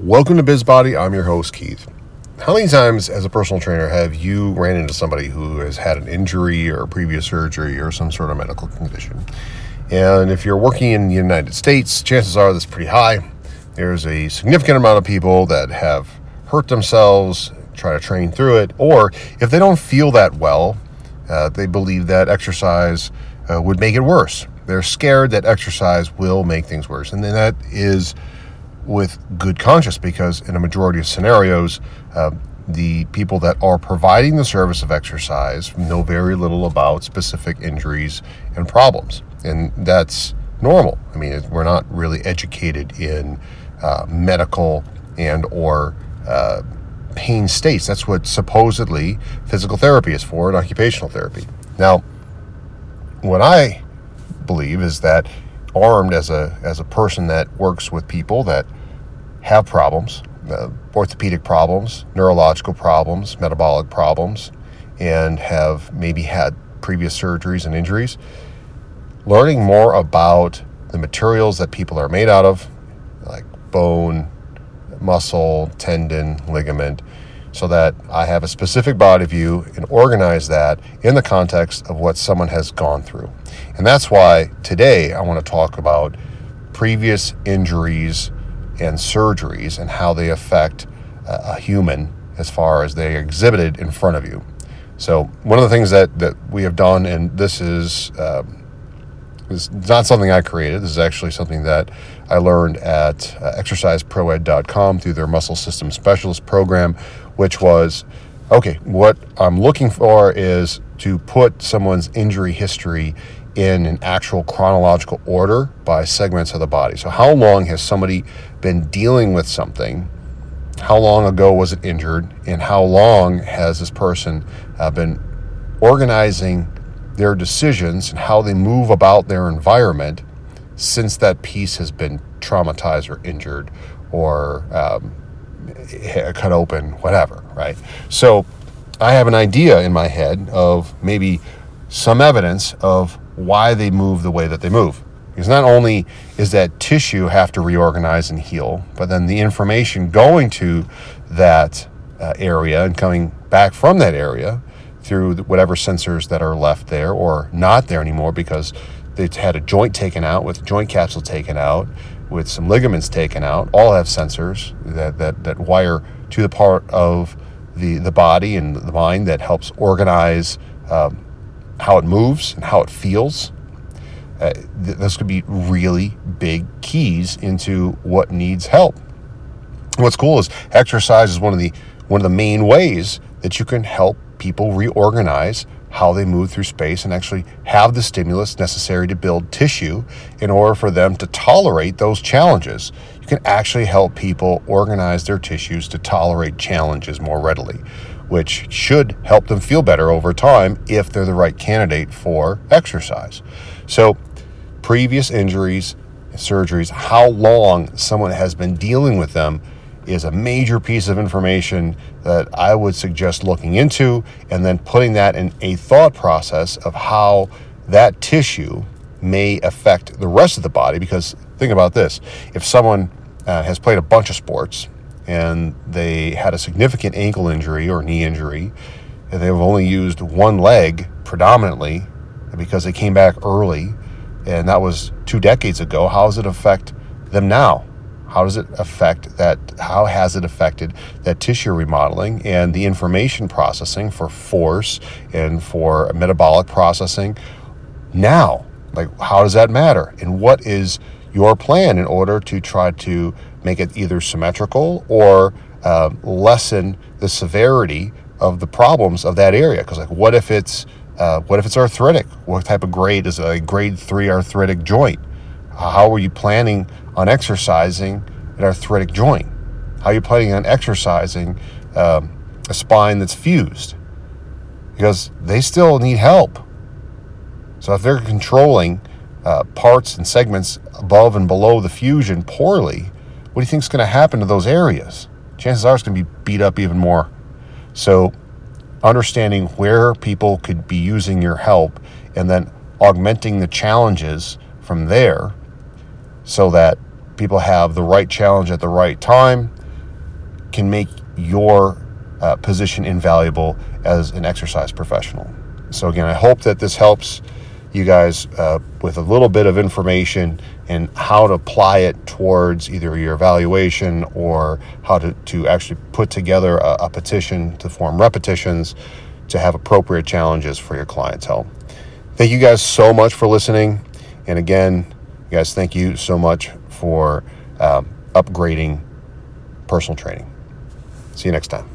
Welcome to BizBody. I'm your host, Keith. How many times, as a personal trainer, have you ran into somebody who has had an injury or previous surgery or some sort of medical condition? And if you're working in the United States, chances are that's pretty high. There's a significant amount of people that have hurt themselves, try to train through it, or if they don't feel that well, uh, they believe that exercise uh, would make it worse. They're scared that exercise will make things worse. And then that is with good conscience because in a majority of scenarios, uh, the people that are providing the service of exercise know very little about specific injuries and problems. And that's normal. I mean, we're not really educated in uh, medical and or uh, pain states. That's what supposedly physical therapy is for and occupational therapy. Now, what I believe is that armed as a as a person that works with people that have problems, uh, orthopedic problems, neurological problems, metabolic problems, and have maybe had previous surgeries and injuries. Learning more about the materials that people are made out of, like bone, muscle, tendon, ligament, so that I have a specific body view and organize that in the context of what someone has gone through. And that's why today I want to talk about previous injuries and surgeries and how they affect a human as far as they exhibited in front of you. So one of the things that, that we have done, and this is um, is not something I created. This is actually something that I learned at uh, exerciseproed.com through their muscle system specialist program, which was okay, what I'm looking for is to put someone's injury history in an actual chronological order by segments of the body. So, how long has somebody been dealing with something? How long ago was it injured? And how long has this person uh, been organizing their decisions and how they move about their environment since that piece has been traumatized or injured or um, cut open, whatever, right? So, I have an idea in my head of maybe some evidence of why they move the way that they move. Because not only is that tissue have to reorganize and heal, but then the information going to that uh, area and coming back from that area through whatever sensors that are left there or not there anymore because they've had a joint taken out with joint capsule taken out with some ligaments taken out all have sensors that, that, that wire to the part of the, the body and the mind that helps organize um, how it moves and how it feels. Uh, th- those could be really big keys into what needs help. What's cool is exercise is one of the one of the main ways that you can help people reorganize how they move through space and actually have the stimulus necessary to build tissue in order for them to tolerate those challenges. You can actually help people organize their tissues to tolerate challenges more readily which should help them feel better over time if they're the right candidate for exercise. So, previous injuries, surgeries, how long someone has been dealing with them is a major piece of information that I would suggest looking into and then putting that in a thought process of how that tissue may affect the rest of the body. Because think about this if someone uh, has played a bunch of sports, and they had a significant ankle injury or knee injury, and they've only used one leg predominantly because they came back early, and that was two decades ago. How does it affect them now? How does it affect that? How has it affected that tissue remodeling and the information processing for force and for metabolic processing now? Like, how does that matter? And what is your plan in order to try to make it either symmetrical or uh, lessen the severity of the problems of that area. Because like, what if it's uh, what if it's arthritic? What type of grade is a grade three arthritic joint? How are you planning on exercising an arthritic joint? How are you planning on exercising um, a spine that's fused? Because they still need help. So if they're controlling uh, parts and segments above and below the fusion poorly, what do you think is going to happen to those areas? Chances are it's going to be beat up even more. So, understanding where people could be using your help and then augmenting the challenges from there so that people have the right challenge at the right time can make your uh, position invaluable as an exercise professional. So, again, I hope that this helps you guys uh, with a little bit of information and how to apply it towards either your evaluation or how to, to actually put together a, a petition to form repetitions to have appropriate challenges for your clientele. Thank you guys so much for listening. And again, guys, thank you so much for um, upgrading personal training. See you next time.